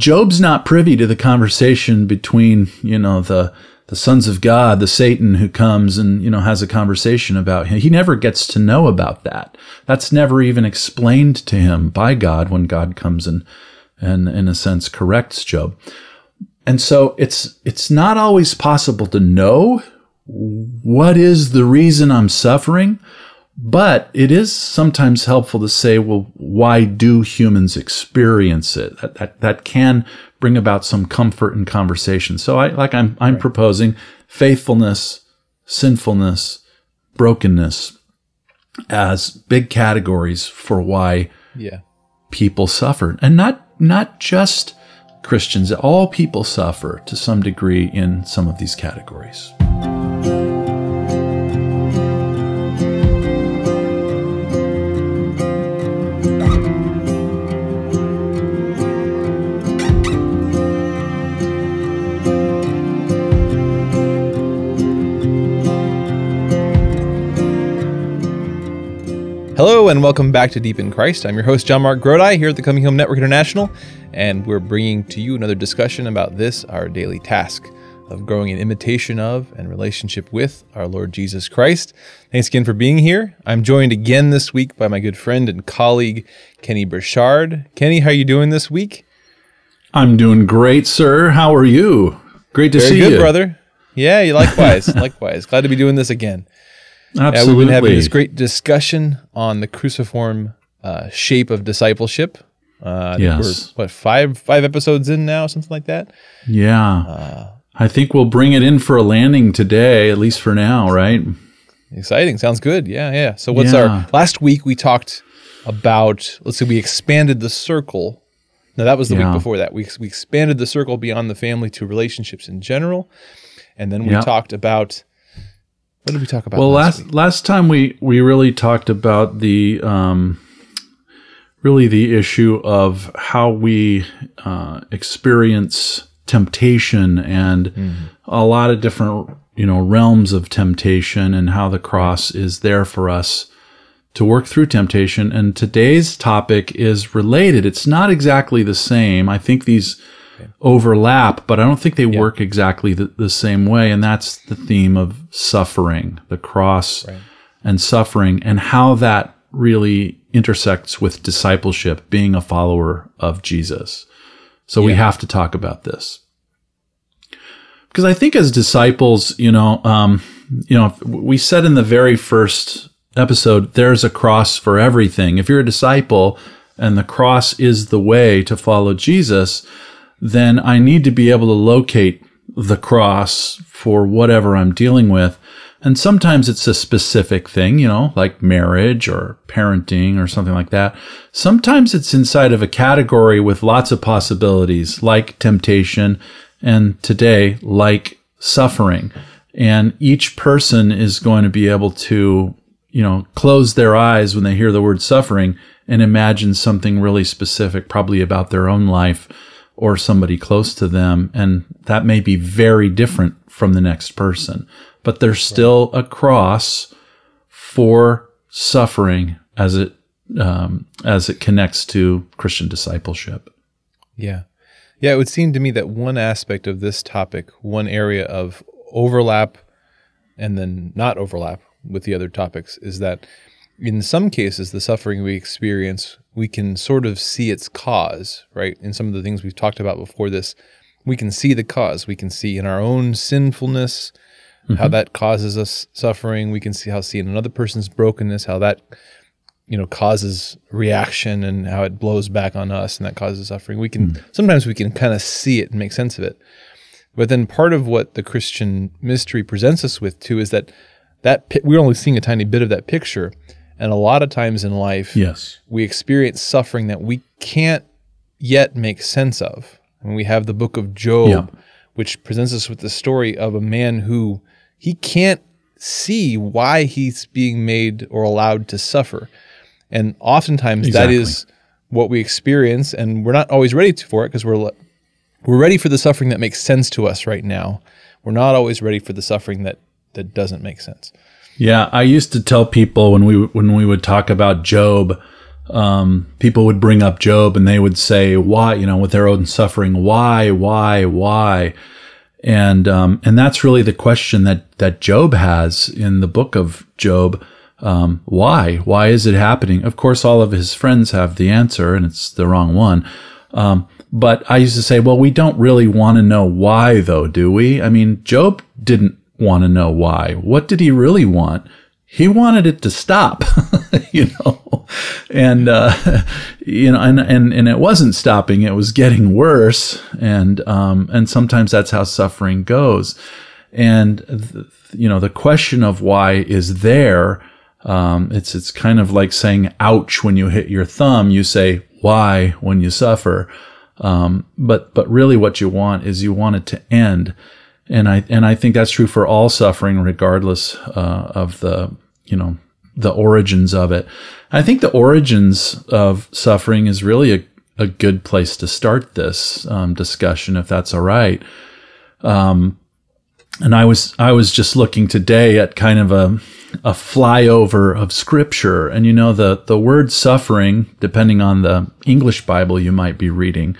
Job's not privy to the conversation between, you know, the the sons of God, the Satan who comes and, you know, has a conversation about him. He never gets to know about that. That's never even explained to him by God when God comes and and in a sense corrects Job. And so it's it's not always possible to know what is the reason I'm suffering, but it is sometimes helpful to say, well, why do humans experience it? That, that, that can bring about some comfort in conversation. So I, like I'm, I'm right. proposing faithfulness, sinfulness, brokenness as big categories for why yeah. people suffer. And not, not just Christians, all people suffer to some degree in some of these categories. Hello and welcome back to Deep in Christ. I'm your host, JonMarc Grodi, here at the Coming Home Network International, and we're bringing to you another discussion about this, our daily task of growing in imitation of and relationship with our Lord Jesus Christ. Thanks again for being here. I'm joined again this week by my good friend and colleague, Kenny Burchard. Kenny, how are you doing this week? I'm doing great, sir. How are you? Great to Very see good, you. brother. Yeah, you likewise. likewise. Glad to be doing this again. Absolutely. Yeah, we've been having this great discussion on the cruciform uh, shape of discipleship. Uh, yes. We're, what, five five episodes in now, something like that? Yeah. Uh, I think we'll bring it in for a landing today, at least for now, right? Exciting. Sounds good. Yeah, yeah. So what's yeah. our last week we talked about let's see, we expanded the circle. Now that was the yeah. week before that. We we expanded the circle beyond the family to relationships in general. And then we yeah. talked about what did we talk about? Well, last last, last time we we really talked about the um, really the issue of how we uh, experience temptation and mm-hmm. a lot of different you know realms of temptation and how the cross is there for us to work through temptation. And today's topic is related. It's not exactly the same. I think these overlap, but I don't think they yeah. work exactly the, the, same way. And that's the theme of suffering, the cross right. and suffering, and how that really intersects with discipleship, being a follower of Jesus. So yeah. we have to talk about this. Because I think as disciples, you know, um, you know, we said in the very first episode, there's a cross for everything. If you're a disciple and the cross is the way to follow Jesus, then I need to be able to locate the cross for whatever I'm dealing with. And sometimes it's a specific thing, you know, like marriage or parenting or something like that. Sometimes it's inside of a category with lots of possibilities, like temptation, and today, like suffering. And each person is going to be able to, you know, close their eyes when they hear the word suffering and imagine something really specific, probably about their own life or somebody close to them. And that may be very different from the next person, but there's still a cross for suffering as it, um, as it connects to Christian discipleship. Yeah. Yeah. It would seem to me that one aspect of this topic, one area of overlap and then not overlap with the other topics is that in some cases, the suffering we experience we can sort of see its cause, right? In some of the things we've talked about before this, we can see the cause. We can see in our own sinfulness mm-hmm. how that causes us suffering. We can see how see in another person's brokenness how that you know causes reaction and how it blows back on us and that causes suffering. We can mm. sometimes we can kind of see it and make sense of it. But then part of what the Christian mystery presents us with too is that that we're only seeing a tiny bit of that picture and a lot of times in life, yes, we experience suffering that we can't yet make sense of. And we have the book of Job, yeah. which presents us with the story of a man who he can't see why he's being made or allowed to suffer. And oftentimes exactly. that is what we experience, and we're not always ready for it because we're we're ready for the suffering that makes sense to us right now. We're not always ready for the suffering that that doesn't make sense. Yeah, I used to tell people when we when we would talk about Job um, people would bring up Job and they would say, why, you know, with their own suffering, why, why, why? And, um, and that's really the question that, that Job has in the book of Job. Um, why? Why is it happening? Of course, all of his friends have the answer and it's the wrong one. Um, but I used to say, well, we don't really want to know why though, do we? I mean, Job didn't want to know why. What did he really want? He wanted it to stop, you know, and, uh, you know, and, and, and it wasn't stopping. It was getting worse. And, um, and sometimes that's how suffering goes. And, th- you know, the question of why is there. Um, it's, it's kind of like saying ouch when you hit your thumb. You say why when you suffer. Um, but, but really what you want is you want it to end and I and I think that's true for all suffering, regardless uh, of the you know the origins of it. I think the origins of suffering is really a, a good place to start this um, discussion, if that's all right. Um, and I was I was just looking today at kind of a a flyover of scripture, and you know the the word suffering, depending on the English Bible you might be reading,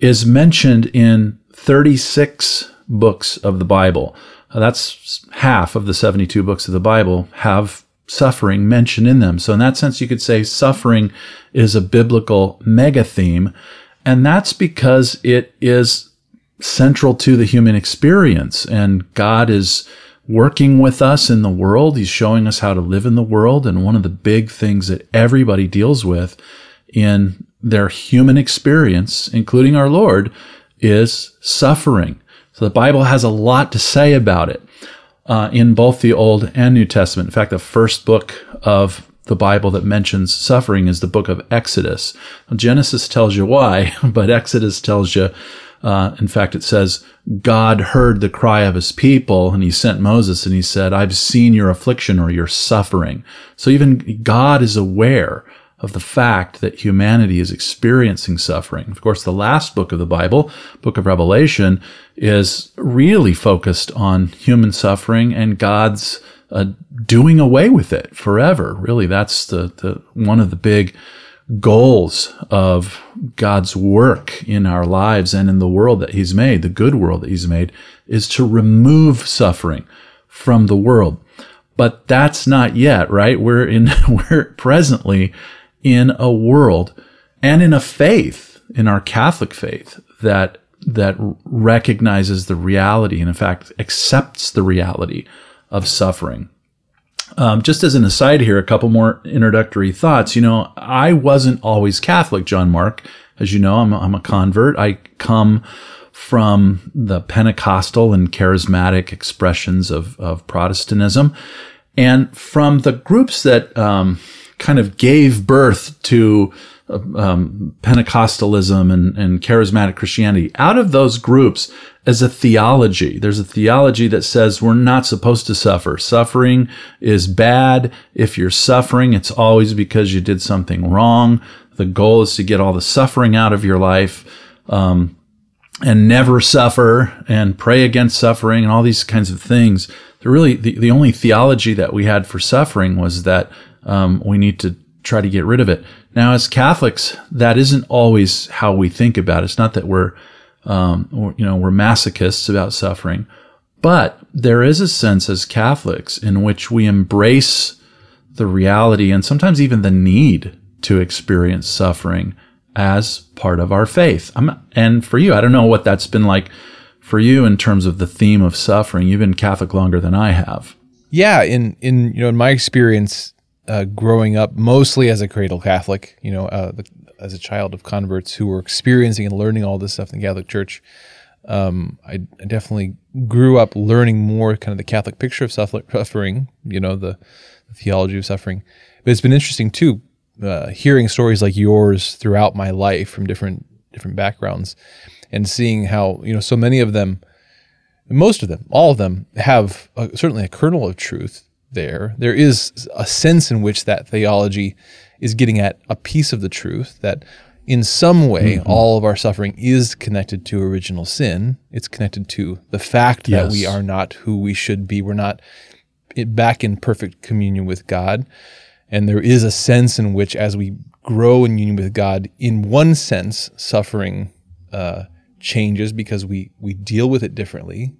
is mentioned in 36 books of the Bible. Uh, that's half of the 72 books of the Bible have suffering mentioned in them. So in that sense, you could say suffering is a biblical mega theme. And that's because it is central to the human experience and God is working with us in the world. He's showing us how to live in the world. And one of the big things that everybody deals with in their human experience, including our Lord, is suffering. So the Bible has a lot to say about it uh, in both the Old and New Testament. In fact, the first book of the Bible that mentions suffering is the book of Exodus. Genesis tells you why, but Exodus tells you, uh, in fact, it says, God heard the cry of his people and he sent Moses and he said, I've seen your affliction or your suffering. So even God is aware of the fact that humanity is experiencing suffering. Of course, the last book of the Bible, book of Revelation, is really focused on human suffering and God's uh, doing away with it forever. Really, that's the, the one of the big goals of God's work in our lives and in the world that He's made, the good world that He's made, is to remove suffering from the world. But that's not yet, right? We're in, we're presently in a world and in a faith, in our Catholic faith, that that recognizes the reality and in fact accepts the reality of suffering. Um, just as an aside here, a couple more introductory thoughts. You know, I wasn't always Catholic, JonMarc. As you know, I'm I'm a convert. I come from the Pentecostal and charismatic expressions of, of Protestantism and from the groups that um, kind of gave birth to um, Pentecostalism and, and charismatic Christianity. Out of those groups, as a theology, there's a theology that says we're not supposed to suffer. Suffering is bad. If you're suffering, it's always because you did something wrong. The goal is to get all the suffering out of your life. Um, and never suffer and pray against suffering and all these kinds of things. The really the, the only theology that we had for suffering was that um, we need to try to get rid of it. Now, as Catholics, that isn't always how we think about it. It's not that we're, um, you know, we're masochists about suffering, but there is a sense as Catholics in which we embrace the reality and sometimes even the need to experience suffering as part of our faith. I'm, and for you, I don't know what that's been like for you in terms of the theme of suffering. You've been Catholic longer than I have. Yeah, in in you know in my experience, uh, growing up mostly as a cradle Catholic, you know, uh, the, as a child of converts who were experiencing and learning all this stuff in the Catholic Church, um, I, I, definitely grew up learning more kind of the Catholic picture of suffering, you know, the, the theology of suffering. But it's been interesting too, uh, hearing stories like yours throughout my life from different different backgrounds, and seeing how you know so many of them, most of them, all of them have a, certainly a kernel of truth there. There is a sense in which that theology is getting at a piece of the truth that in some way mm-hmm. all of our suffering is connected to original sin. It's connected to the fact yes. that we are not who we should be. We're not back in perfect communion with God. And there is a sense in which, as we grow in union with God. In one sense, suffering uh, changes because we we deal with it differently.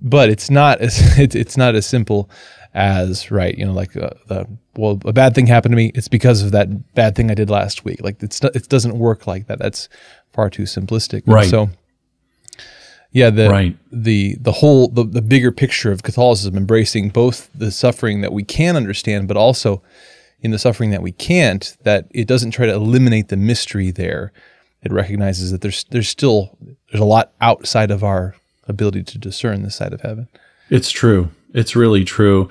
But it's not as it's not as simple as right. You know, like uh, the well, a bad thing happened to me. It's because of that bad thing I did last week. Like it's it doesn't work like that. That's far too simplistic. Right. And so yeah, the Right. the the whole the, the bigger picture of Catholicism embracing both the suffering that we can understand, but also in the suffering that we can't, that it doesn't try to eliminate the mystery there. It recognizes that there's there's still there's a lot outside of our ability to discern this side of heaven. It's true. It's really true.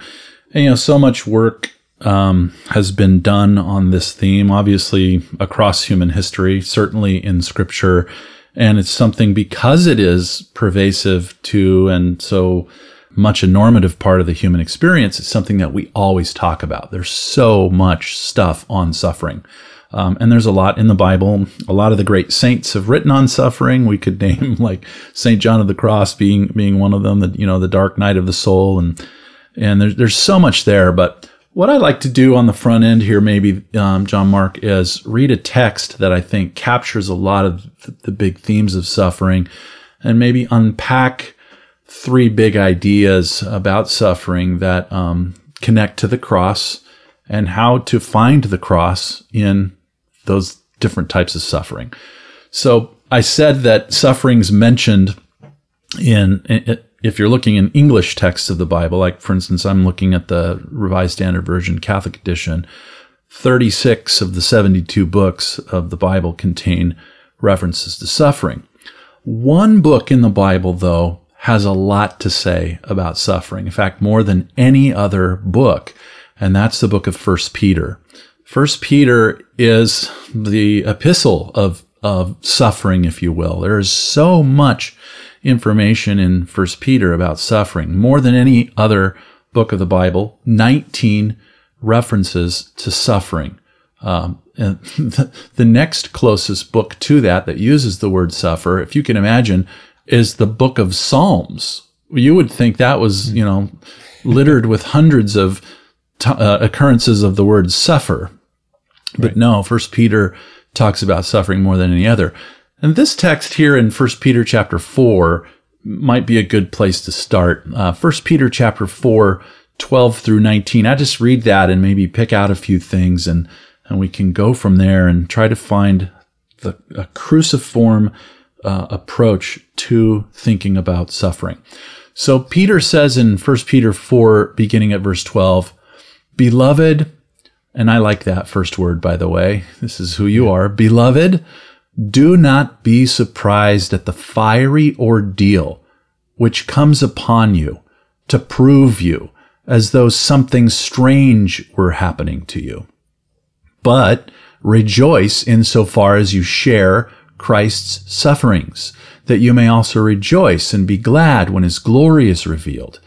And, you know, so much work um, has been done on this theme, obviously across human history, certainly in scripture. And it's something because it is pervasive to and so much a normative part of the human experience. It's something that we always talk about. There's so much stuff on suffering. Um, and there's a lot in the Bible. A lot of the great saints have written on suffering. We could name like Saint John of the Cross being being one of them. That you know, the dark night of the soul, and and there's there's so much there. But what I like to do on the front end here, maybe um, JonMarc, is read a text that I think captures a lot of the big themes of suffering, and maybe unpack three big ideas about suffering that um, connect to the cross and how to find the cross in those different types of suffering. So I said that suffering's mentioned in, if you're looking in English texts of the Bible, like for instance, I'm looking at the Revised Standard Version Catholic edition. 36 of the 72 books of the Bible contain references to suffering. One book in the Bible, though, has a lot to say about suffering. In fact, more than any other book, and that's the book of First Peter. First Peter is the epistle of of suffering, if you will. There is so much information in First Peter about suffering, more than any other book of the Bible. Nineteen references to suffering. Um, and the, the next closest book to that that uses the word suffer, if you can imagine, is the book of Psalms. You would think that was, you know, littered with hundreds of t- uh, occurrences of the word suffer. But Right. no, First Peter talks about suffering more than any other. And this text here in First Peter chapter four might be a good place to start. Uh, First Peter chapter 4, 12 through 19. I just read that and maybe pick out a few things and, and we can go from there and try to find the a cruciform uh, approach to thinking about suffering. So Peter says in 1 Peter 4, beginning at verse 12, Beloved, and I like that first word, by the way. This is who you are. Beloved, do not be surprised at the fiery ordeal which comes upon you to prove you as though something strange were happening to you. But rejoice insofar as you share Christ's sufferings, that you may also rejoice and be glad when his glory is revealed.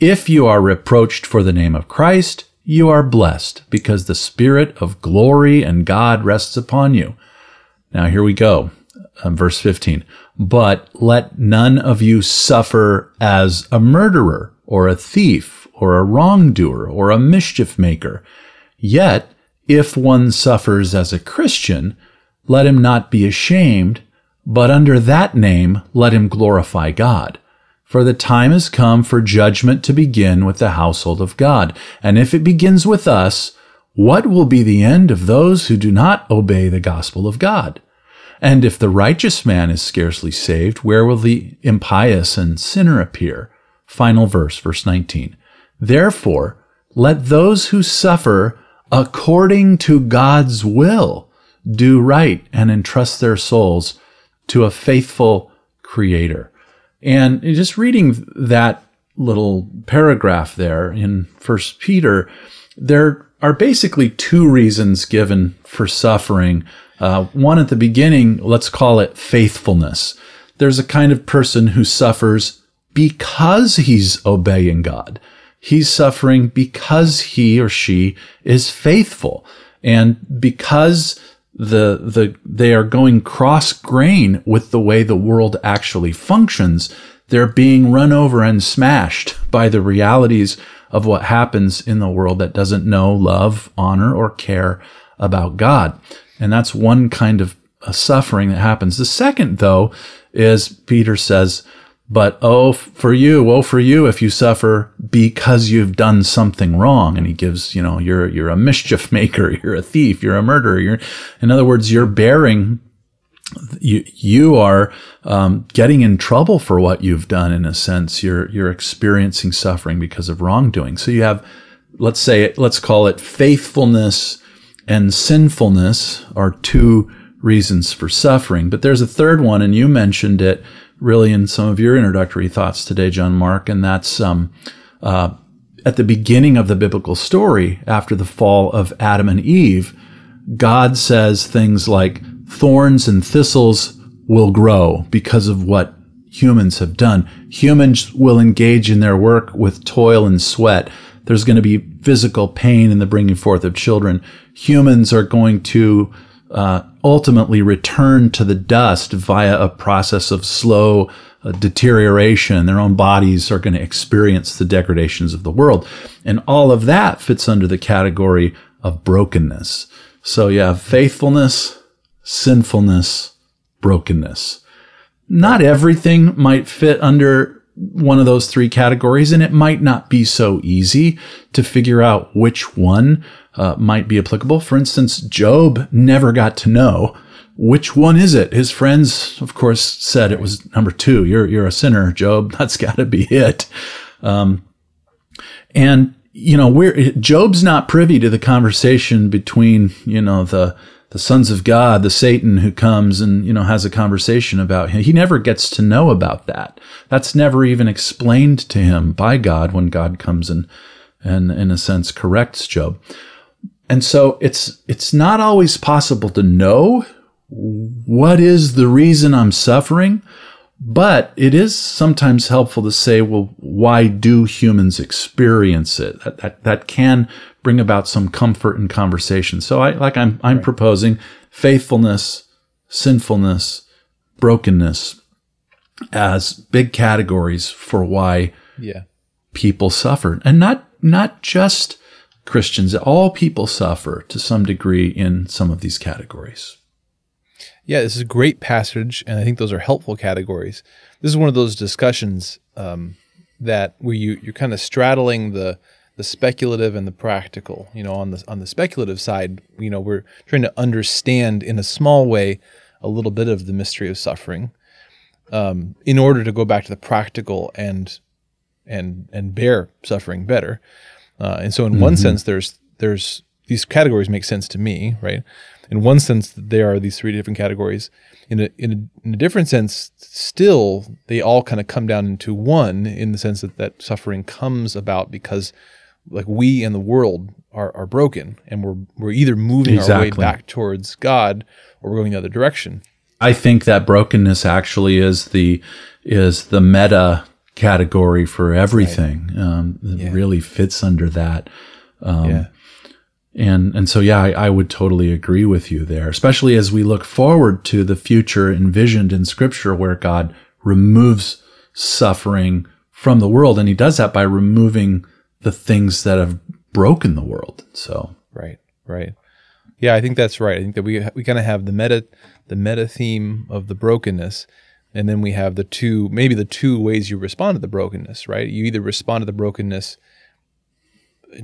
If you are reproached for the name of Christ, you are blessed, because the Spirit of glory and God rests upon you. Now here we go. Um, verse 15. But let none of you suffer as a murderer or a thief or a wrongdoer or a mischief maker. Yet, if one suffers as a Christian, let him not be ashamed, but under that name let him glorify God. For the time has come for judgment to begin with the household of God. And if it begins with us, what will be the end of those who do not obey the gospel of God? And if the righteous man is scarcely saved, where will the impious and sinner appear? Final verse, verse 19. Therefore, let those who suffer according to God's will do right and entrust their souls to a faithful creator. And just reading that little paragraph there in First Peter, there are basically two reasons given for suffering. Uh, one at the beginning, let's call it faithfulness. There's a kind of person who suffers because he's obeying God. He's suffering because he or she is faithful. And because the, the, they are going cross grain with the way the world actually functions, they're being run over and smashed by the realities of what happens in the world that doesn't know love, honor, or care about God. And that's one kind of a suffering that happens. The second, though, is Peter says, but oh, for you, woe for you if you suffer because you've done something wrong. And he gives, you know, you're, you're a mischief maker, you're a thief, you're a murderer. You're, in other words, you're bearing, you, you are, um, getting in trouble for what you've done in a sense. You're, you're experiencing suffering because of wrongdoing. So you have, let's say, let's call it faithfulness and sinfulness are two reasons for suffering. But there's a third one, and you mentioned it really in some of your introductory thoughts today, JonMarc, and that's um, uh, at the beginning of the biblical story after the fall of Adam and Eve. God says things like thorns and thistles will grow because of what humans have done. Humans will engage in their work with toil and sweat. There's going to be physical pain in the bringing forth of children. Humans are going to uh, ultimately return to the dust via a process of slow uh, deterioration. Their own bodies are going to experience the degradations of the world. And all of that fits under the category of brokenness. So you have faithfulness, sinfulness, brokenness. Not everything might fit under one of those three categories, and it might not be so easy to figure out which one uh, might be applicable. For instance, Job never got to know which one is it. His friends, of course, said it was number two. You're you're a sinner, Job. That's got to be it. Um, and you know, we're Job's not privy to the conversation between you know the the sons of God, the Satan who comes and, you know, has a conversation about him. He never gets to know about that. That's never even explained to him by God when God comes and, and in a sense corrects Job. And so it's, it's not always possible to know what is the reason I'm suffering, but it is sometimes helpful to say, well, why do humans experience it? That, that, that can bring about some comfort in conversation. So I, like I'm, I'm right. proposing faithfulness, sinfulness, brokenness as big categories for why yeah. people suffer and not, not just Christians, all people suffer to some degree in some of these categories. Yeah, this is a great passage, and I think those are helpful categories. This is one of those discussions um, that where you you're kind of straddling the the speculative and the practical. You know, on the on the speculative side, you know, we're trying to understand in a small way a little bit of the mystery of suffering, um, in order to go back to the practical and and and bear suffering better. Uh, and so, in mm-hmm. one sense, there's there's these categories make sense to me, right? In one sense, there are these three different categories. In a, in a, in a different sense, still, they all kind of come down into one in the sense that that suffering comes about because, like, we and the world are, are broken, and we're we're either moving exactly. our way back towards God or we're going the other direction. I think that brokenness actually is the is the meta category for everything. Right. Um, yeah. really fits under that. Um, yeah. And and so yeah, I, I, would totally agree with you there, especially as we look forward to the future envisioned in Scripture, where God removes suffering from the world, and He does that by removing the things that have broken the world. So right, right, yeah, I think that's right. I think that we we kind of have the meta the meta theme of the brokenness, and then we have the two, maybe the two ways you respond to the brokenness, right? You either respond to the brokenness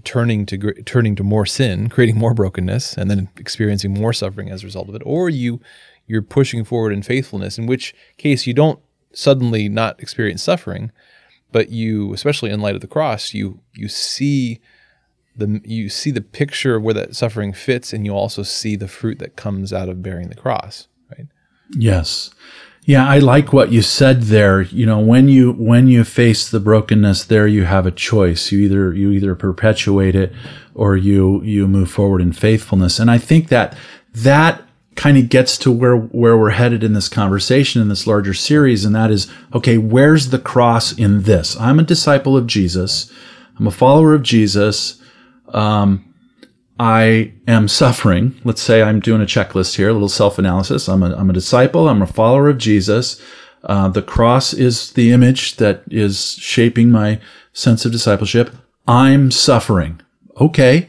turning to turning to more sin, creating more brokenness, and then experiencing more suffering as a result of it, or you you're pushing forward in faithfulness, in which case you don't suddenly not experience suffering, but you, especially in light of the cross, you you see the you see the picture of where that suffering fits, and you also see the fruit that comes out of bearing the cross, right? Yes. Yeah, I like what you said there. You know, when you when you face the brokenness there you have a choice. You either you either perpetuate it or you you move forward in faithfulness. And I think that that kind of gets to where where we're headed in this conversation in this larger series and that is okay, where's the cross in this? I'm a disciple of Jesus. I'm a follower of Jesus. Um, I am suffering. Let's say I'm doing a checklist here, a little self analysis. I'm a, I'm a disciple, I'm a follower of Jesus. Uh, the cross is the image that is shaping my sense of discipleship. I'm suffering. Okay.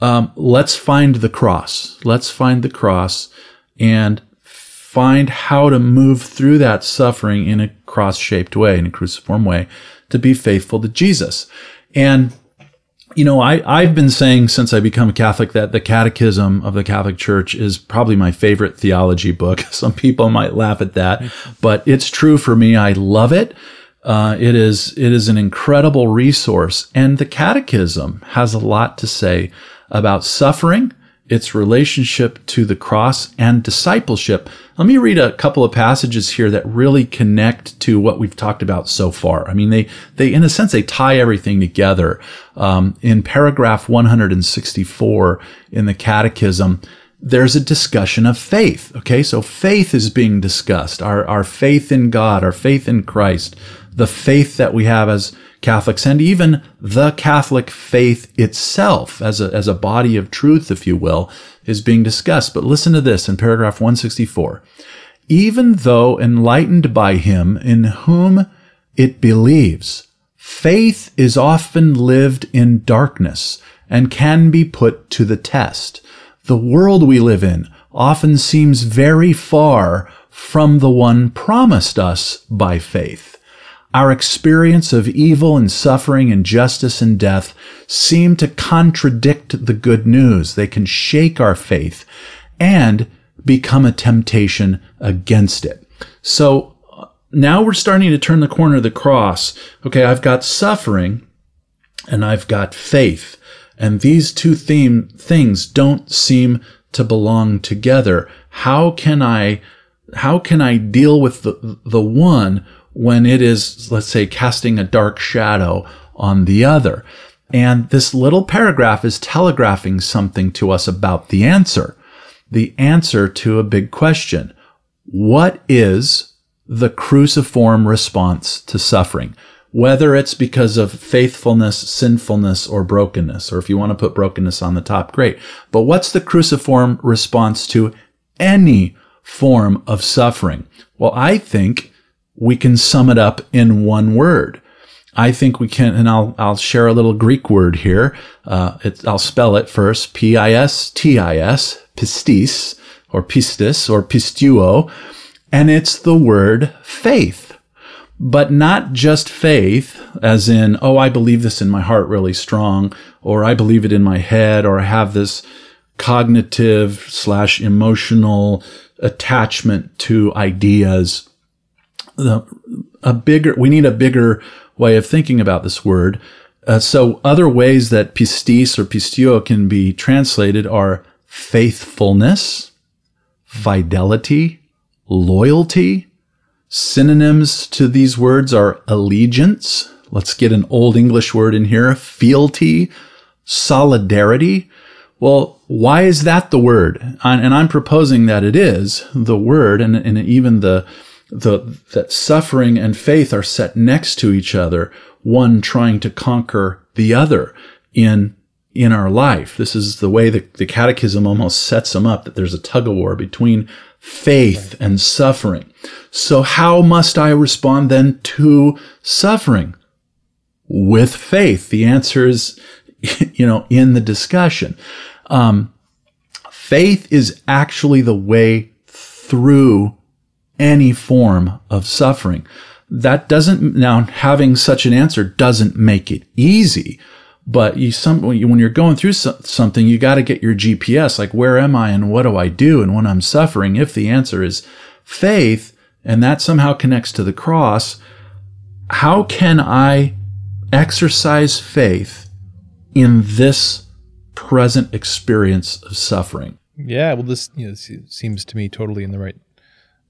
um, let's find the cross. Let's find the cross and find how to move through that suffering in a cross shaped way, in a cruciform way, to be faithful to Jesus. And you know, I, I've been saying since I become a Catholic that the Catechism of the Catholic Church is probably my favorite theology book. Some people might laugh at that, but it's true for me. I love it. Uh, it is it is an incredible resource, and the Catechism has a lot to say about suffering, its relationship to the cross, and discipleship. Let me read a couple of passages here that really connect to what we've talked about so far. I mean, they they in a sense they tie everything together. Um, in paragraph 164 in the Catechism, there's a discussion of faith. Okay, so faith is being discussed. Our our faith in God, our faith in Christ, the faith that we have as Catholics, and even the Catholic faith itself as a, as a body of truth, if you will, is being discussed. But listen to this in paragraph 164. Even though enlightened by him in whom it believes, faith is often lived in darkness and can be put to the test. The world we live in often seems very far from the one promised us by faith. Our experience of evil and suffering, injustice and death seem to contradict the good news. They can shake our faith and become a temptation against it. So now we're starting to turn the corner of the cross. Okay, I've got suffering and I've got faith. And these two theme, things don't seem to belong together. How can I, how can I deal with the, the one when it is, let's say, casting a dark shadow on the other. And this little paragraph is telegraphing something to us about the answer, the answer to a big question. What is the cruciform response to suffering? Whether it's because of faithfulness, sinfulness, or brokenness, or if you want to put brokenness on the top, great. But what's the cruciform response to any form of suffering? Well, I think we can sum it up in one word. I think we can, and I'll I'll share a little Greek word here. Uh, I'll spell it first: P-I-S-T-I-S, pistis, or pistis, or pisteuo, and it's the word faith. But not just faith, as in, oh, I believe this in my heart really strong, or I believe it in my head, or I have this cognitive slash emotional attachment to ideas the, a bigger, we need a bigger way of thinking about this word. Uh, so other ways that pistis or pisteuo can be translated are faithfulness, fidelity, loyalty. Synonyms to these words are allegiance. Let's get an old English word in here. Fealty, solidarity. Well, why is that the word? And I'm proposing that it is the word and, and even the, the, that suffering and faith are set next to each other, one trying to conquer the other in in our life. This is the way the, the catechism almost sets them up that there's a tug of war between faith and suffering. So how must I respond then to suffering? With faith. The answer is, you know, in the discussion. Um, faith is actually the way through any form of suffering. That doesn't, now having such an answer doesn't make it easy, but you some, when you're going through something, you got to get your GPS, like where am I and what do I do? And when I'm suffering, if the answer is faith and that somehow connects to the cross, how can I exercise faith in this present experience of suffering? Yeah, well, this you know, seems to me totally in the right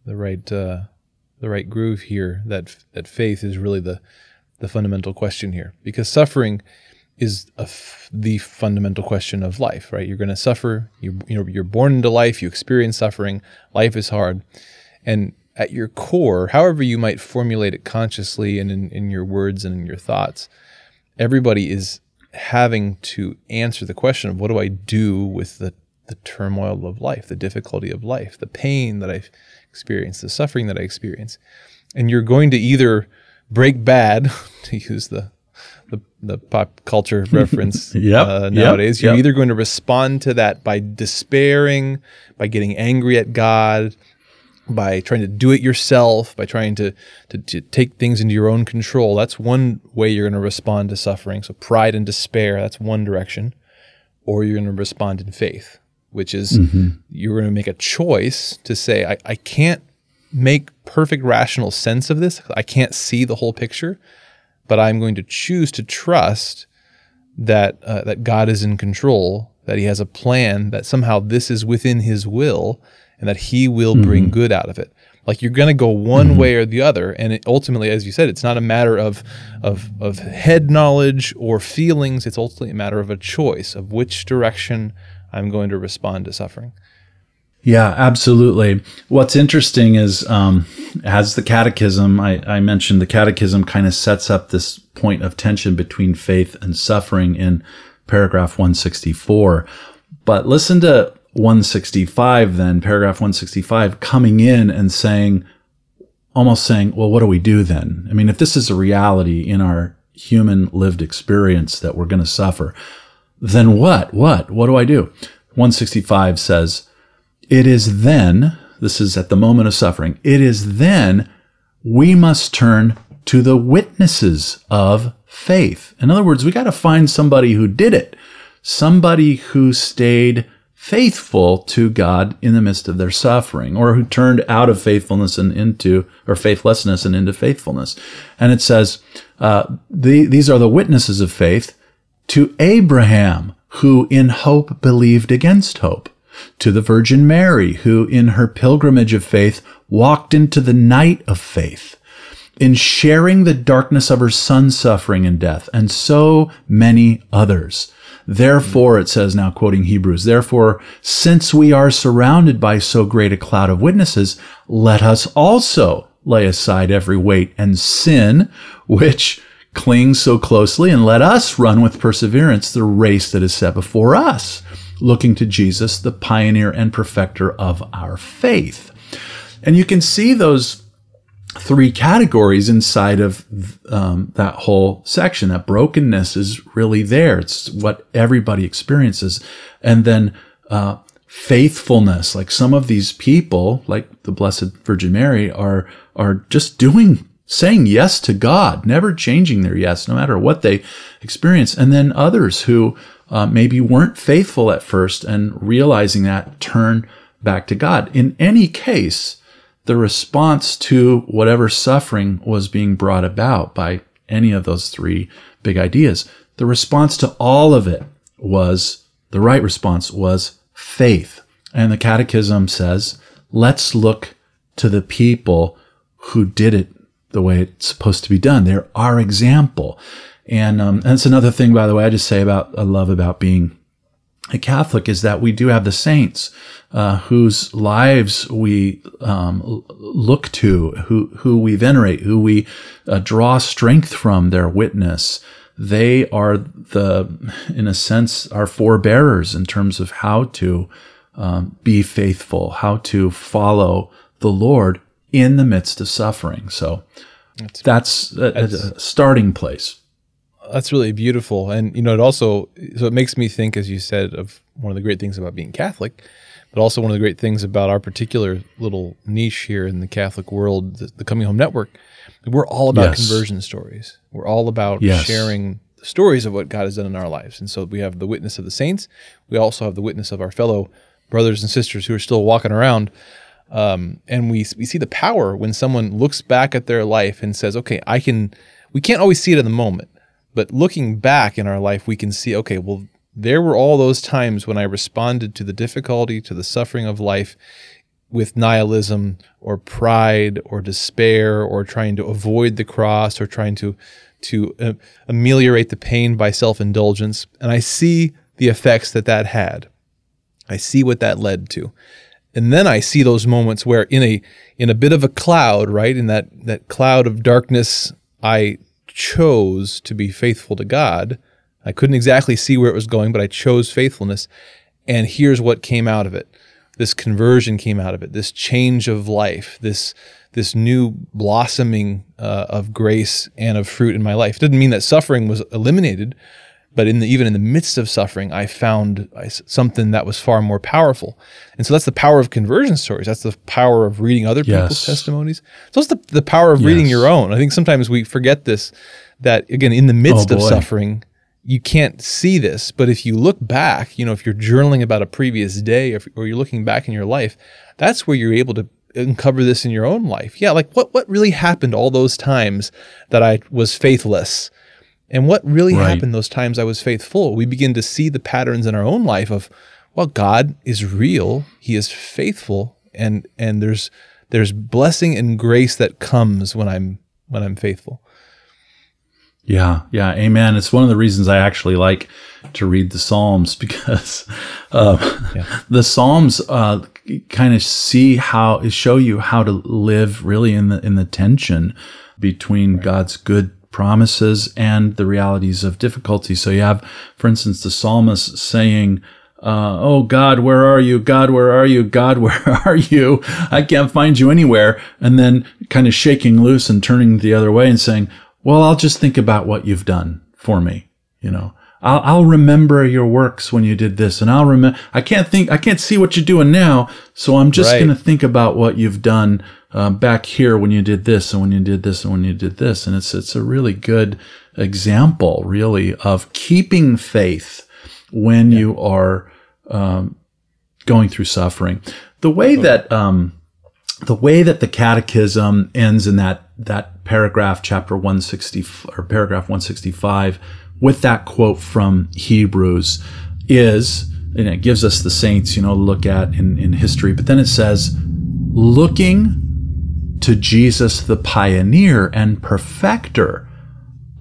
the right uh, the right groove here. That that faith is really the the fundamental question here, because suffering is the fundamental question of life. Right? You're going to suffer. You you know you're born into life. You experience suffering. Life is hard, and at your core, however you might formulate it consciously and in, in your words and in your thoughts, everybody is having to answer the question of what do I do with the the turmoil of life, the difficulty of life, the pain that I experience, the suffering that I experience. And you're going to either break bad, to use the the, the pop culture reference Yep, uh, yep, nowadays. You're yep. either going to respond to that by despairing, by getting angry at God, by trying to do it yourself, by trying to, to, to take things into your own control. That's one way you're going to respond to suffering. So pride and despair, that's one direction. Or you're going to respond in faith, which is mm-hmm. you're going to make a choice to say, I, I can't make perfect rational sense of this. I can't see the whole picture, but I'm going to choose to trust that uh, that God is in control, that He has a plan, that somehow this is within His will, and that He will bring mm-hmm. good out of it. Like you're going to go one mm-hmm. way or the other, and it, ultimately, as you said, it's not a matter of of of head knowledge or feelings. It's ultimately a matter of a choice of which direction I'm going to respond to suffering. Yeah, absolutely. What's interesting is, um, as the catechism, I, I mentioned the catechism kind of sets up this point of tension between faith and suffering in paragraph 164. But listen to 165, then, paragraph 165, coming in and saying, almost saying, well, what do we do then? I mean, if this is a reality in our human lived experience that we're going to suffer, then what? What? What do I do? 165 says, it is then, this is at the moment of suffering, it is then we must turn to the witnesses of faith. In other words, we got to find somebody who did it, somebody who stayed faithful to God in the midst of their suffering, or who turned out of faithfulness and into, or faithlessness and into faithfulness. And it says, uh, the, these are the witnesses of faith to Abraham, who in hope believed against hope to the Virgin Mary, who in her pilgrimage of faith walked into the night of faith, in sharing the darkness of her son's suffering and death, and so many others. Therefore, it says now, quoting Hebrews, therefore, since we are surrounded by so great a cloud of witnesses, let us also lay aside every weight and sin, which clings so closely, and let us run with perseverance the race that is set before us looking to Jesus, the pioneer and perfecter of our faith. And you can see those three categories inside of um, that whole section. That brokenness is really there. It's what everybody experiences. And then uh, faithfulness, like some of these people, like the Blessed Virgin Mary, are are just doing saying yes to God, never changing their yes, no matter what they experience. And then others who uh, maybe weren't faithful at first and realizing that turn back to God. In any case, the response to whatever suffering was being brought about by any of those three big ideas, the response to all of it was the right response was faith. And the catechism says, let's look to the people who did it the way it's supposed to be done. They're our example. And, um, and that's another thing, by the way, I just say about, I love about being a Catholic is that we do have the saints, uh, whose lives we, um, look to, who, who we venerate, who we uh, draw strength from their witness. They are the, in a sense, our forebearers in terms of how to, um, be faithful, how to follow the Lord in the midst of suffering. So that's, that's, a, that's a starting place. That's really beautiful. And you know it also so it makes me think as you said of one of the great things about being catholic but also one of the great things about our particular little niche here in the catholic world the, the coming home network. We're all about Yes. conversion stories. We're all about Yes. sharing the stories of what god has done in our lives. And so we have the witness of the saints. We also have the witness of our fellow brothers and sisters who are still walking around um, and we we see the power when someone looks back at their life and says okay i can we can't always see it in the moment but looking back in our life, we can see, okay, well, there were all those times when I responded to the difficulty, to the suffering of life with nihilism or pride or despair or trying to avoid the cross or trying to to uh, ameliorate the pain by self-indulgence and I see the effects that that had. I see what that led to. And then I see those moments where in a in a bit of a cloud, right? In that that cloud of darkness, I chose to be faithful to God. I couldn't exactly see where it was going, but I chose faithfulness. And here's what came out of it. this conversion came out of it, this change of life, this this new blossoming uh, of grace and of fruit in my life. It didn't mean that suffering was eliminated, but in the, even in the midst of suffering, I found something that was far more powerful. And so that's the power of conversion stories. That's the power of reading other yes. people's testimonies. So it's the, the power of yes. reading your own. I think sometimes we forget this that, again, in the midst oh, of suffering, you can't see this. But if you look back, you know, if you're journaling about a previous day or, or you're looking back in your life, that's where you're able to uncover this in your own life. Yeah, like what what really happened all those times that I was faithless? And what really right. happened those times I was faithful? We begin to see the patterns in our own life of, well, God is real, He is faithful, and and there's there's blessing and grace that comes when I'm when I'm faithful. Yeah, yeah, amen. It's one of the reasons I actually like to read the Psalms because uh, yeah. the Psalms uh, kind of see how show you how to live really in the in the tension between right. God's good promises and the realities of difficulty. So you have, for instance, the psalmist saying, uh, oh God, where are you? God, where are you? God, where are you? I can't find you anywhere. And then kind of shaking loose and turning the other way and saying, well, I'll just think about what you've done for me. You know, I'll, I'll remember your works when you did this and I'll remember, I can't think, I can't see what you're doing now. So I'm just right. going to think about what you've done uh, back here when you did this and when you did this and when you did this. And it's, it's a really good example, really, of keeping faith when yeah. you are um, going through suffering. The way that, um, the way that the catechism ends in that, that paragraph, chapter 160 or paragraph 165 with that quote from Hebrews is, and it gives us the saints, you know, to look at in, in history, but then it says, looking to Jesus, the pioneer and perfecter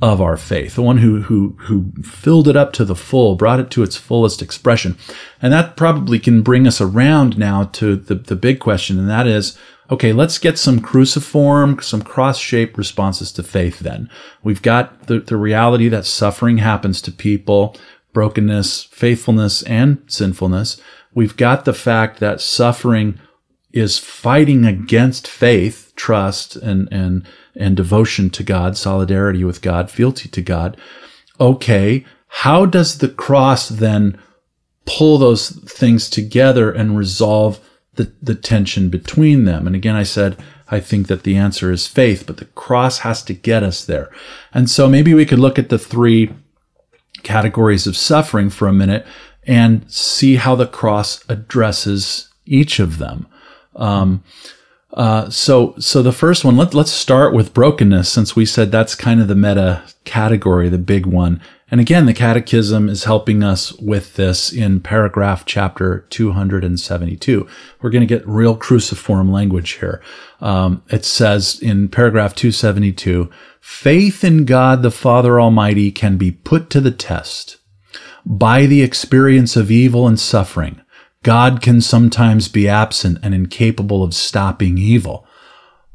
of our faith, the one who, who, who filled it up to the full, brought it to its fullest expression. And that probably can bring us around now to the, the big question. And that is, okay, let's get some cruciform, some cross shaped responses to faith then. We've got the, the reality that suffering happens to people, brokenness, faithfulness, and sinfulness. We've got the fact that suffering is fighting against faith, trust, and, and, and devotion to God, solidarity with God, fealty to God. Okay, how does the cross then pull those things together and resolve the, the tension between them? And again, I said, I think that the answer is faith, but the cross has to get us there. And so maybe we could look at the three categories of suffering for a minute and see how the cross addresses each of them. Um, uh, so, so the first one, let, let's start with brokenness, since we said that's kind of the meta category, the big one. And again, the Catechism is helping us with this in paragraph chapter 272. We're going to get real cruciform language here. Um, it says in paragraph 272, faith in God the Father Almighty can be put to the test by the experience of evil and suffering God can sometimes be absent and incapable of stopping evil.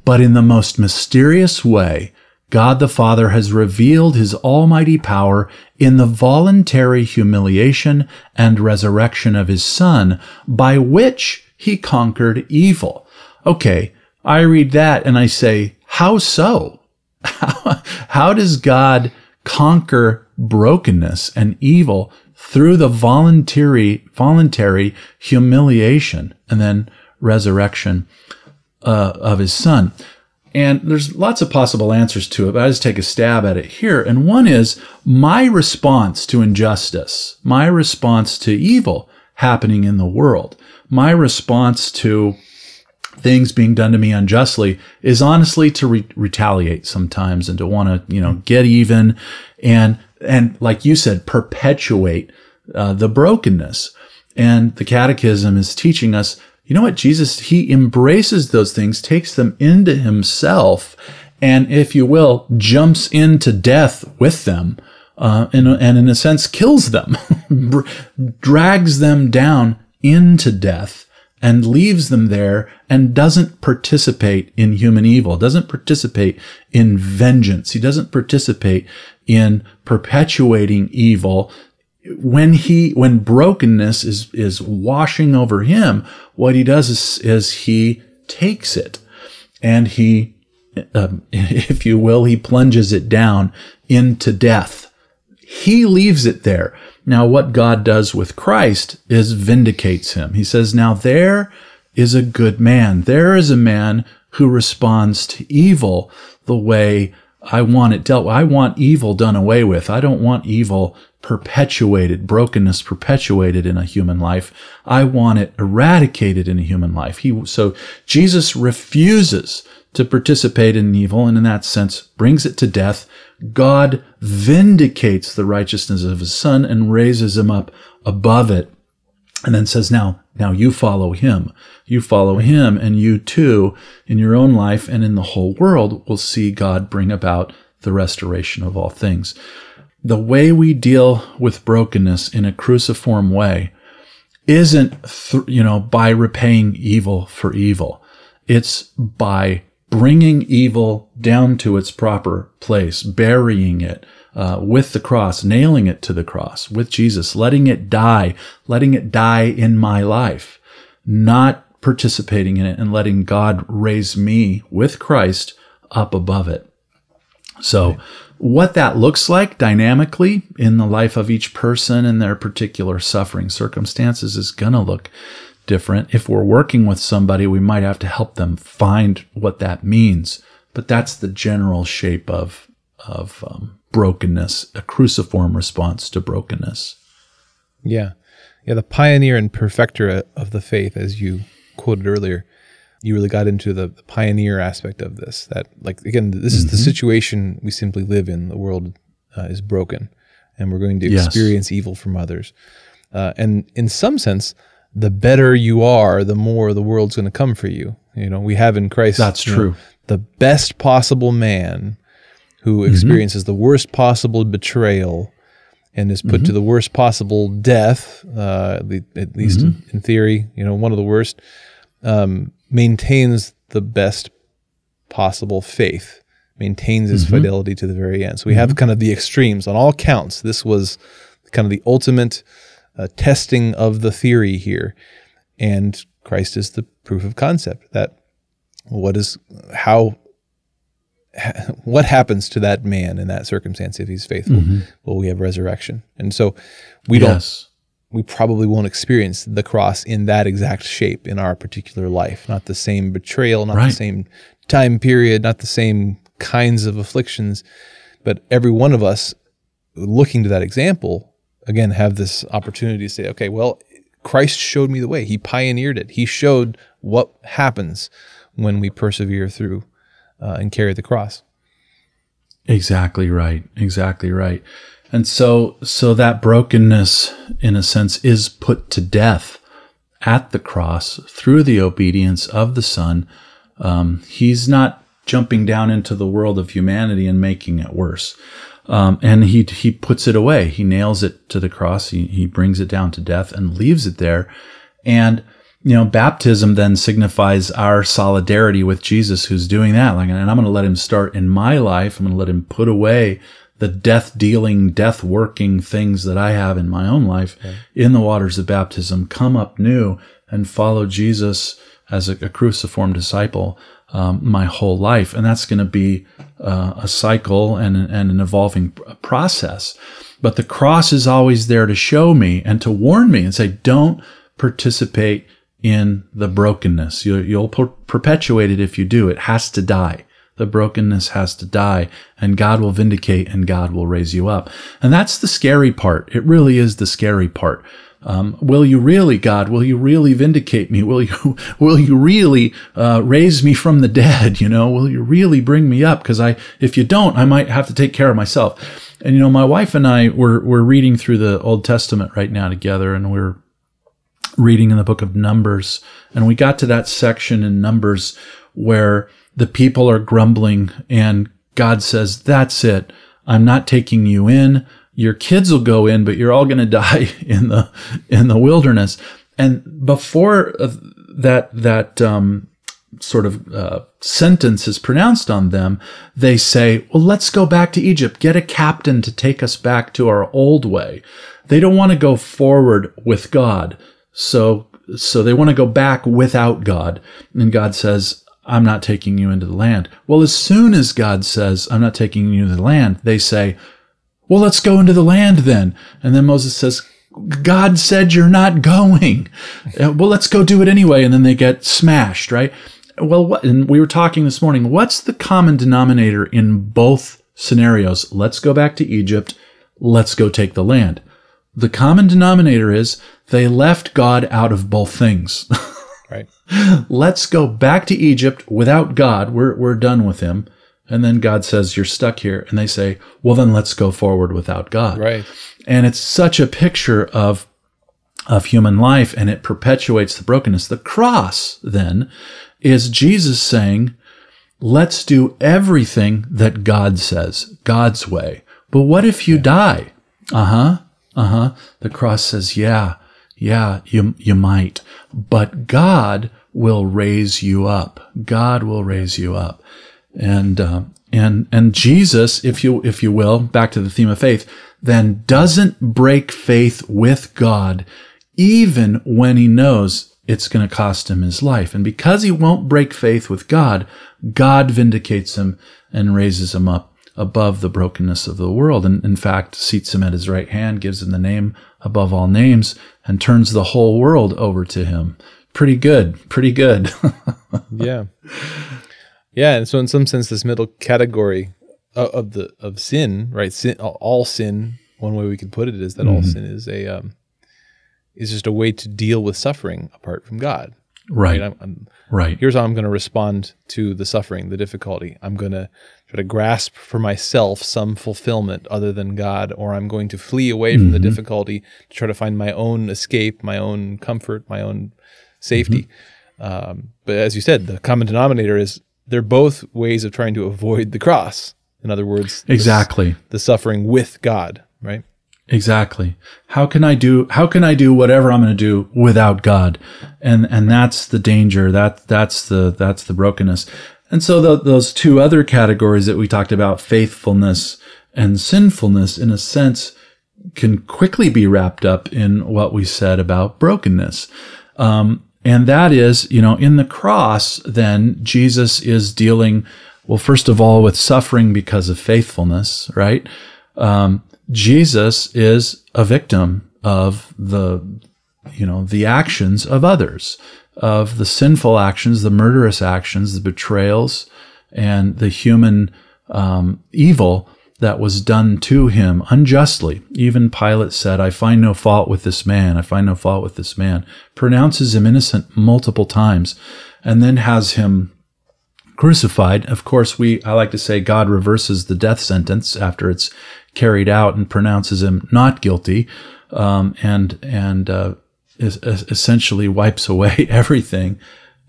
But in the most mysterious way, God the Father has revealed his almighty power in the voluntary humiliation and resurrection of his Son, by which he conquered evil. Okay, I read that and I say, how so? How, does God conquer brokenness and evil through the voluntary, voluntary humiliation and then resurrection uh, of his son. And there's lots of possible answers to it, but I just take a stab at it here. And one is my response to injustice, my response to evil happening in the world, my response to things being done to me unjustly is honestly to re- retaliate sometimes and to want to, you know, get even and and like you said, perpetuate uh, the brokenness. And the catechism is teaching us, you know what? Jesus, he embraces those things, takes them into himself, and if you will, jumps into death with them. Uh, and, and in a sense, kills them, drags them down into death and leaves them there and doesn't participate in human evil, doesn't participate in vengeance. He doesn't participate in perpetuating evil when he when brokenness is is washing over him, what he does is, is he takes it and he, um, if you will, he plunges it down into death. He leaves it there. Now, what God does with Christ is vindicates him. He says, Now there is a good man. There is a man who responds to evil the way I want it dealt with. I want evil done away with. I don't want evil perpetuated, brokenness perpetuated in a human life. I want it eradicated in a human life. He, so Jesus refuses to participate in evil and in that sense brings it to death. God vindicates the righteousness of his son and raises him up above it and then says, now, now you follow him. You follow him and you too in your own life and in the whole world will see God bring about the restoration of all things the way we deal with brokenness in a cruciform way isn't, th- you know, by repaying evil for evil. It's by bringing evil down to its proper place, burying it uh, with the cross, nailing it to the cross with Jesus, letting it die, letting it die in my life, not participating in it and letting God raise me with Christ up above it. So, what that looks like dynamically in the life of each person and their particular suffering circumstances is going to look different. If we're working with somebody, we might have to help them find what that means. But that's the general shape of of um, brokenness, a cruciform response to brokenness. Yeah, yeah. The pioneer and perfecter of the faith, as you quoted earlier, you really got into the, the pioneer aspect of this. That, like, again, this mm-hmm. is the mm-hmm. situation we simply live in. The world uh, is broken, and we're going to yes. experience evil from others. Uh, and in some sense, the better you are, the more the world's going to come for you. You know, we have in Christ. That's true. Know, the best possible man who mm-hmm. experiences the worst possible betrayal and is put mm-hmm. to the worst possible death, uh, at least mm-hmm. in, in, theory, you know, one of the worst. Um, maintains the best possible faith, maintains his mm-hmm. fidelity to the very end. So we mm-hmm. have kind of the extremes on all counts. This was kind of the ultimate uh, testing of the theory here. And Christ is the proof of concept that what is how what happens to that man in that circumstance if he's faithful? Mm-hmm. Well, we have resurrection. And so we yes. don't we probably won't experience the cross in that exact shape in our particular life. Not the same betrayal, not right. the same time period, not the same kinds of afflictions. But every one of us looking to that example, again, have this opportunity to say, okay, well, Christ showed me the way. He pioneered it. He showed what happens when we persevere through uh, and carry the cross. Exactly right. Exactly right. And so, so that brokenness, in a sense, is put to death at the cross through the obedience of the Son. Um, he's not jumping down into the world of humanity and making it worse. Um, and he he puts it away. He nails it to the cross. He he brings it down to death and leaves it there. And you know, baptism then signifies our solidarity with Jesus, who's doing that. Like, and I'm going to let him start in my life. I'm going to let him put away the death dealing, death working things that I have in my own life in the waters of baptism, come up new and follow Jesus as a, a cruciform disciple um, my whole life. And that's going to be uh, a cycle and, and an evolving process. But the cross is always there to show me and to warn me and say, don't participate in the brokenness. You, will per- perpetuate it if you do. It has to die. The brokenness has to die and God will vindicate and God will raise you up. And that's the scary part. It really is the scary part. Um, will you really, God? Will you really vindicate me? Will you, will you really uh, raise me from the dead? You know, will you really bring me up? Because I, if you don't, I might have to take care of myself. And you know, my wife and I were we're reading through the Old Testament right now together, and we're reading in the book of Numbers, and we got to that section in Numbers where the people are grumbling and God says, that's it. I'm not taking you in. Your kids will go in, but you're all going to die in the, in the wilderness. And before uh, that, that, um, sort of, uh, sentence is pronounced on them, they say, well, let's go back to Egypt, get a captain to take us back to our old way. They don't want to go forward with God. So, so they want to go back without God. And God says, I'm not taking you into the land. Well, as soon as God says, I'm not taking you into the land, they say, well, let's go into the land then. And then Moses says, God said you're not going. Uh, well, let's go do it anyway. And then they get smashed, right? Well, what, and we were talking this morning. What's the common denominator in both scenarios? Let's go back to Egypt. Let's go take the land. The common denominator is they left God out of both things. right. Let's go back to Egypt without God. We're, we're done with him. And then God says, You're stuck here. And they say, Well, then let's go forward without God. Right. And it's such a picture of of human life and it perpetuates the brokenness. The cross then is Jesus saying, let's do everything that God says, God's way. But what if you die? Uh huh. Uh huh. The cross says, yeah, yeah, you, you might, but God will raise you up. God will raise you up. And, uh, and, and Jesus, if you, if you will, back to the theme of faith, then doesn't break faith with God, even when he knows it's going to cost him his life. And because he won't break faith with God, God vindicates him and raises him up above the brokenness of the world. And in fact, seats him at his right hand, gives him the name above all names, and turns the whole world over to him. Pretty good. Pretty good. yeah. Yeah. And so, in some sense, this middle category of the of sin, right? Sin, all sin. One way we could put it is that mm-hmm. all sin is a um, is just a way to deal with suffering apart from God. Right. right. I'm, I'm, right. Here's how I'm going to respond to the suffering, the difficulty. I'm going to try to grasp for myself some fulfillment other than God, or I'm going to flee away from mm-hmm. the difficulty to try to find my own escape, my own comfort, my own safety. Mm-hmm. Um, but as you said, the common denominator is they're both ways of trying to avoid the cross. In other words, exactly the, the suffering with God, right? Exactly. How can I do how can I do whatever I'm going to do without God? And and that's the danger. That that's the that's the brokenness. And so the, those two other categories that we talked about, faithfulness and sinfulness in a sense can quickly be wrapped up in what we said about brokenness. Um, and that is, you know, in the cross, then Jesus is dealing, well, first of all, with suffering because of faithfulness, right? Um, Jesus is a victim of the, you know, the actions of others, of the sinful actions, the murderous actions, the betrayals, and the human um, evil that was done to him unjustly. Even Pilate said, I find no fault with this man. I find no fault with this man. Pronounces him innocent multiple times and then has him crucified. Of course, we, I like to say God reverses the death sentence after it's carried out and pronounces him not guilty, um, and and uh, is, is essentially wipes away everything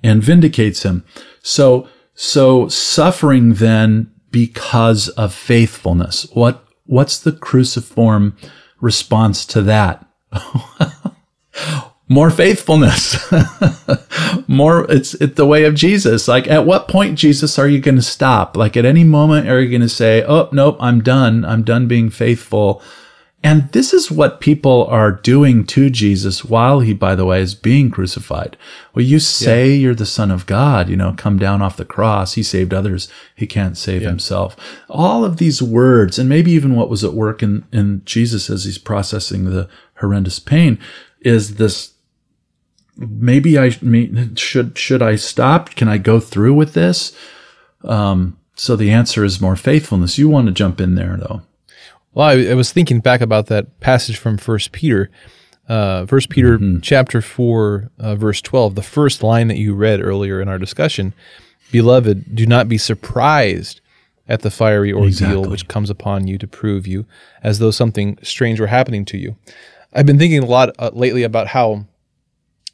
and vindicates him. So so suffering then because of faithfulness. What what's the cruciform response to that? more faithfulness. More it's it, the way of jesus. Like at what point jesus are you going to stop? Like at any moment are you going to say oh nope i'm done. I'm done being faithful and this is what people are doing to jesus while he by the way is being crucified well you say yeah. you're the son of god you know come down off the cross he saved others he can't save yeah. himself all of these words and maybe even what was at work in in jesus as he's processing the horrendous pain is this maybe I should should I stop? Can I go through with this? Um, so the answer is more faithfulness. You want to jump in there though. Well, I, I was thinking back about that passage from First Peter, uh, First Peter mm-hmm. chapter four, uh, verse twelve. The first line that you read earlier in our discussion, beloved, do not be surprised at the fiery ordeal exactly. which comes upon you to prove you, as though something strange were happening to you. I've been thinking a lot uh, lately about how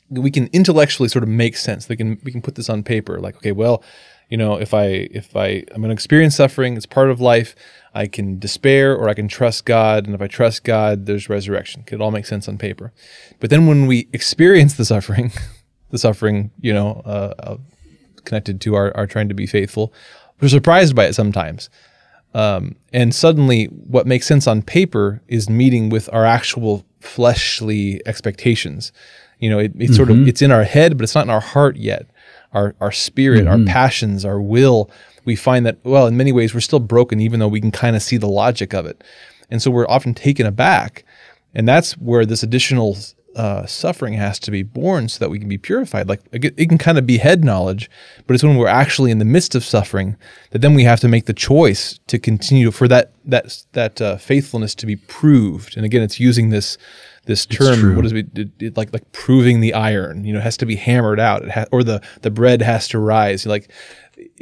we can intellectually sort of make sense. We can we can put this on paper. Like, okay, well, you know, if I if I I'm going to experience suffering, it's part of life. I can despair or I can trust God, and if I trust God, there's resurrection. It all makes sense on paper. But then when we experience the suffering, the suffering, you know, uh, uh, connected to our, our trying to be faithful. We're surprised by it sometimes. Um, and suddenly, what makes sense on paper is meeting with our actual fleshly expectations. You know, it, it's mm-hmm. sort of mm-hmm. it's in our head, but it's not in our heart yet. Our our spirit, mm-hmm. our passions, our will. We find that well, in many ways, we're still broken, even though we can kind of see the logic of it, and so we're often taken aback. And that's where this additional uh, suffering has to be born so that we can be purified. Like it can kind of be head knowledge, but it's when we're actually in the midst of suffering that then we have to make the choice to continue for that that that uh, faithfulness to be proved. And again, it's using this this term. What is it, it, it, like like proving the iron? You know, has to be hammered out. It ha- or the the bread has to rise. Like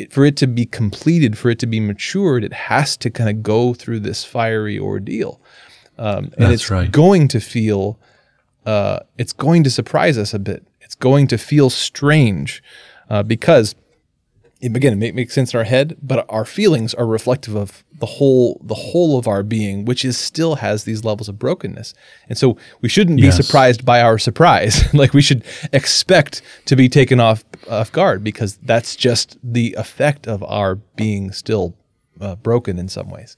for it to be completed, for it to be matured, it has to kind of go through this fiery ordeal. Um, and That's it's right. going to feel uh, it's going to surprise us a bit. It's going to feel strange uh, because, again, it may make sense in our head, but our feelings are reflective of the whole the whole of our being, which is still has these levels of brokenness. And so we shouldn't yes. be surprised by our surprise. like we should expect to be taken off off guard because that's just the effect of our being still uh, broken in some ways.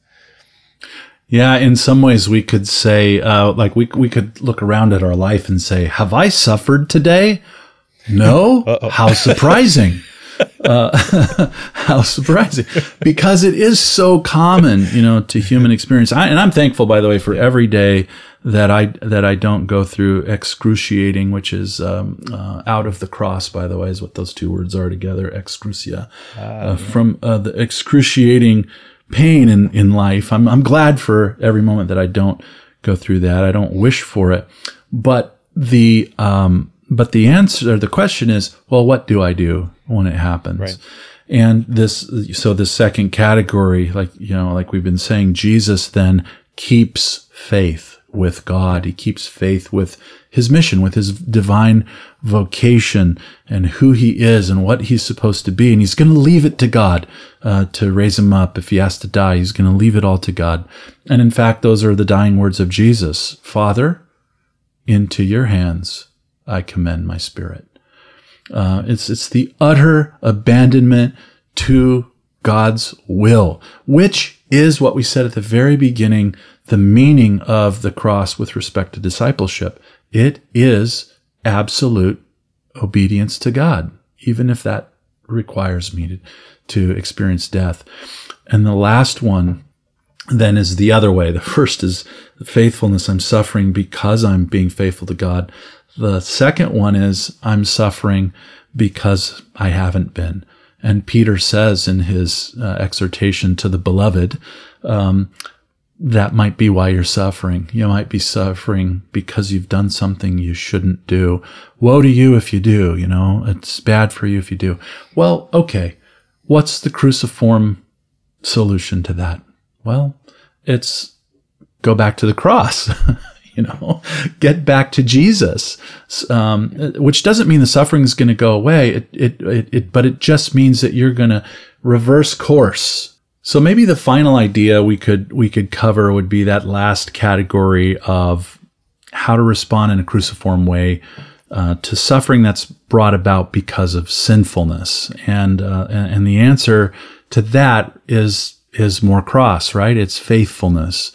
Yeah, in some ways we could say, uh, like we we could look around at our life and say, "Have I suffered today?" No. How surprising! uh, how surprising! Because it is so common, you know, to human experience. I, and I'm thankful, by the way, for every day that I that I don't go through excruciating, which is um, uh, out of the cross. By the way, is what those two words are together. Excrucia, uh, uh, from uh, the excruciating pain in, in life. I'm, I'm glad for every moment that I don't go through that. I don't wish for it. But the, um, but the answer, the question is, well, what do I do when it happens? Right. And this, so the second category, like, you know, like we've been saying, Jesus then keeps faith with God. He keeps faith with his mission, with his divine vocation and who he is and what he's supposed to be. And he's going to leave it to God uh, to raise him up. If he has to die, he's going to leave it all to God. And in fact, those are the dying words of Jesus Father, into your hands I commend my spirit. Uh, it's, it's the utter abandonment to God's will, which is what we said at the very beginning the meaning of the cross with respect to discipleship. It is absolute obedience to God, even if that requires me to, to experience death. And the last one then is the other way. The first is faithfulness. I'm suffering because I'm being faithful to God. The second one is I'm suffering because I haven't been. And Peter says in his uh, exhortation to the beloved, um, that might be why you're suffering. You might be suffering because you've done something you shouldn't do. Woe to you if you do, you know, it's bad for you if you do. Well, okay. What's the cruciform solution to that? Well, it's go back to the cross. you know, get back to Jesus, um, which doesn't mean the suffering is going to go away. It, it, it, it, but it just means that you're going to reverse course so maybe the final idea we could we could cover would be that last category of how to respond in a cruciform way uh, to suffering that's brought about because of sinfulness, and uh, and the answer to that is is more cross, right? It's faithfulness,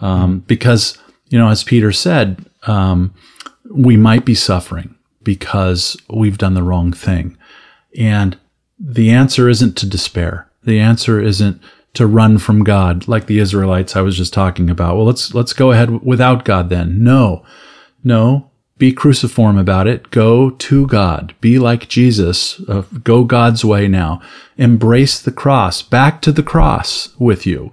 um, because you know, as Peter said, um, we might be suffering because we've done the wrong thing, and the answer isn't to despair. The answer isn't to run from God like the Israelites I was just talking about. Well, let's let's go ahead without God then. No. No, be cruciform about it. Go to God. Be like Jesus. Uh, go God's way now. Embrace the cross. Back to the cross with you.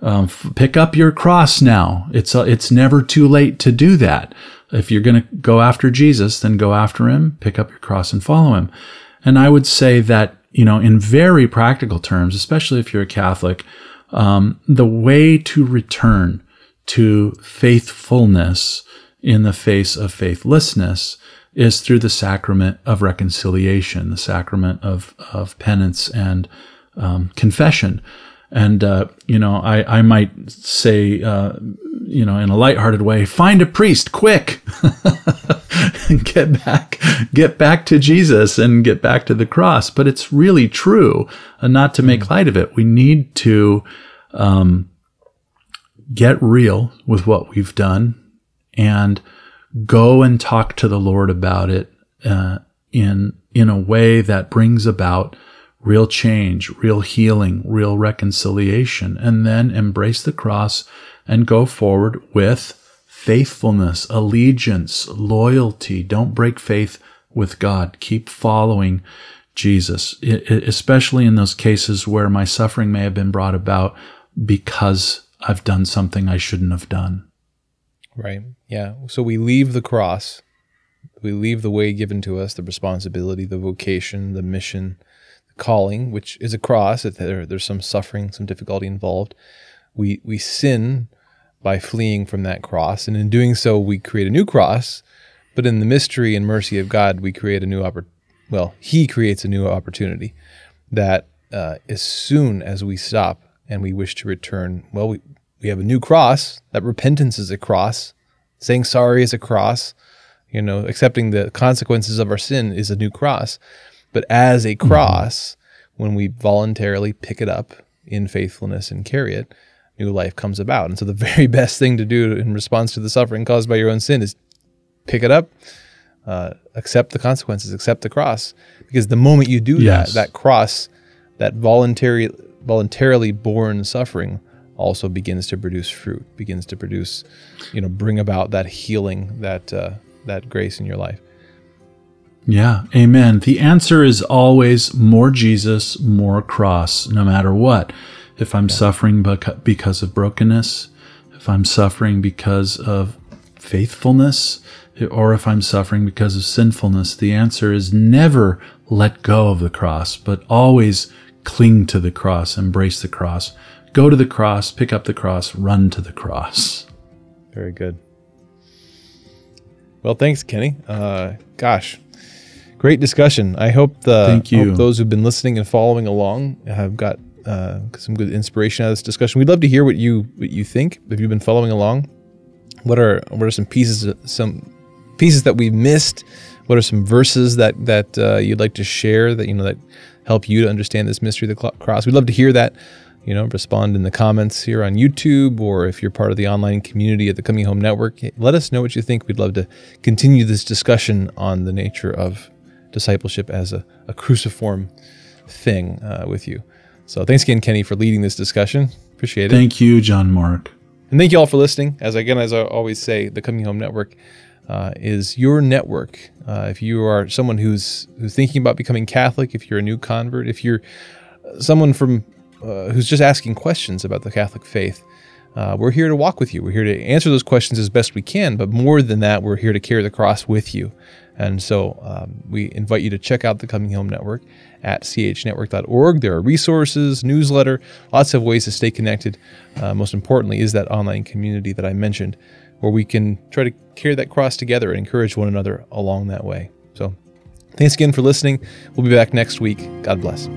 Um, f- pick up your cross now. It's uh, it's never too late to do that. If you're going to go after Jesus, then go after him. Pick up your cross and follow him. And I would say that you know, in very practical terms, especially if you're a Catholic, um, the way to return to faithfulness in the face of faithlessness is through the sacrament of reconciliation, the sacrament of, of penance and um, confession. And, uh, you know, I, I might say, uh, you know, in a lighthearted way, find a priest quick. and get back, get back to Jesus and get back to the cross. But it's really true. And not to make light of it, we need to, um, get real with what we've done and go and talk to the Lord about it, uh, in, in a way that brings about real change, real healing, real reconciliation, and then embrace the cross and go forward with faithfulness, allegiance, loyalty. Don't break faith with God. Keep following Jesus, especially in those cases where my suffering may have been brought about because I've done something I shouldn't have done. Right. Yeah. So we leave the cross, we leave the way given to us, the responsibility, the vocation, the mission, calling, which is a cross. There, there's some suffering, some difficulty involved. We we sin by fleeing from that cross. And in doing so, we create a new cross. But in the mystery and mercy of God, we create a new opportunity. Well, He creates a new opportunity that uh, as soon as we stop and we wish to return, well, we, we have a new cross. That repentance is a cross. Saying sorry is a cross. You know, accepting the consequences of our sin is a new cross. But as a cross, mm-hmm. when we voluntarily pick it up in faithfulness and carry it, new life comes about. And so the very best thing to do in response to the suffering caused by your own sin is pick it up, uh, accept the consequences, accept the cross. Because the moment you do yes. that, that cross, that voluntary, voluntarily born suffering also begins to produce fruit, begins to produce, you know, bring about that healing, that uh, that grace in your life. Yeah, amen. The answer is always more Jesus, more cross, no matter what if I'm yeah. suffering because of brokenness, if I'm suffering because of faithfulness, or if I'm suffering because of sinfulness, the answer is never let go of the cross, but always cling to the cross, embrace the cross. Go to the cross, pick up the cross, run to the cross. Very good. Well, thanks, Kenny. Uh, gosh, great discussion. I hope the Thank you. Hope those who've been listening and following along have got uh, some good inspiration out of this discussion. We'd love to hear what you what you think. If you've been following along, what are what are some pieces some pieces that we've missed? What are some verses that that uh, you'd like to share that you know that help you to understand this mystery of the cross? We'd love to hear that. You know, respond in the comments here on YouTube, or if you're part of the online community at the Coming Home Network, let us know what you think. We'd love to continue this discussion on the nature of discipleship as a, a cruciform thing uh, with you. So thanks again, Kenny, for leading this discussion. Appreciate it. Thank you, JonMarc. And thank you all for listening. As again, as I always say, the Coming Home Network uh, is your network. Uh, if you are someone who's who's thinking about becoming Catholic, if you're a new convert, if you're someone from uh, who's just asking questions about the Catholic faith, uh, we're here to walk with you. We're here to answer those questions as best we can. But more than that, we're here to carry the cross with you. And so um, we invite you to check out the Coming Home Network at chnetwork.org. There are resources, newsletter, lots of ways to stay connected. Uh, most importantly, is that online community that I mentioned, where we can try to carry that cross together and encourage one another along that way. So thanks again for listening. We'll be back next week. God bless.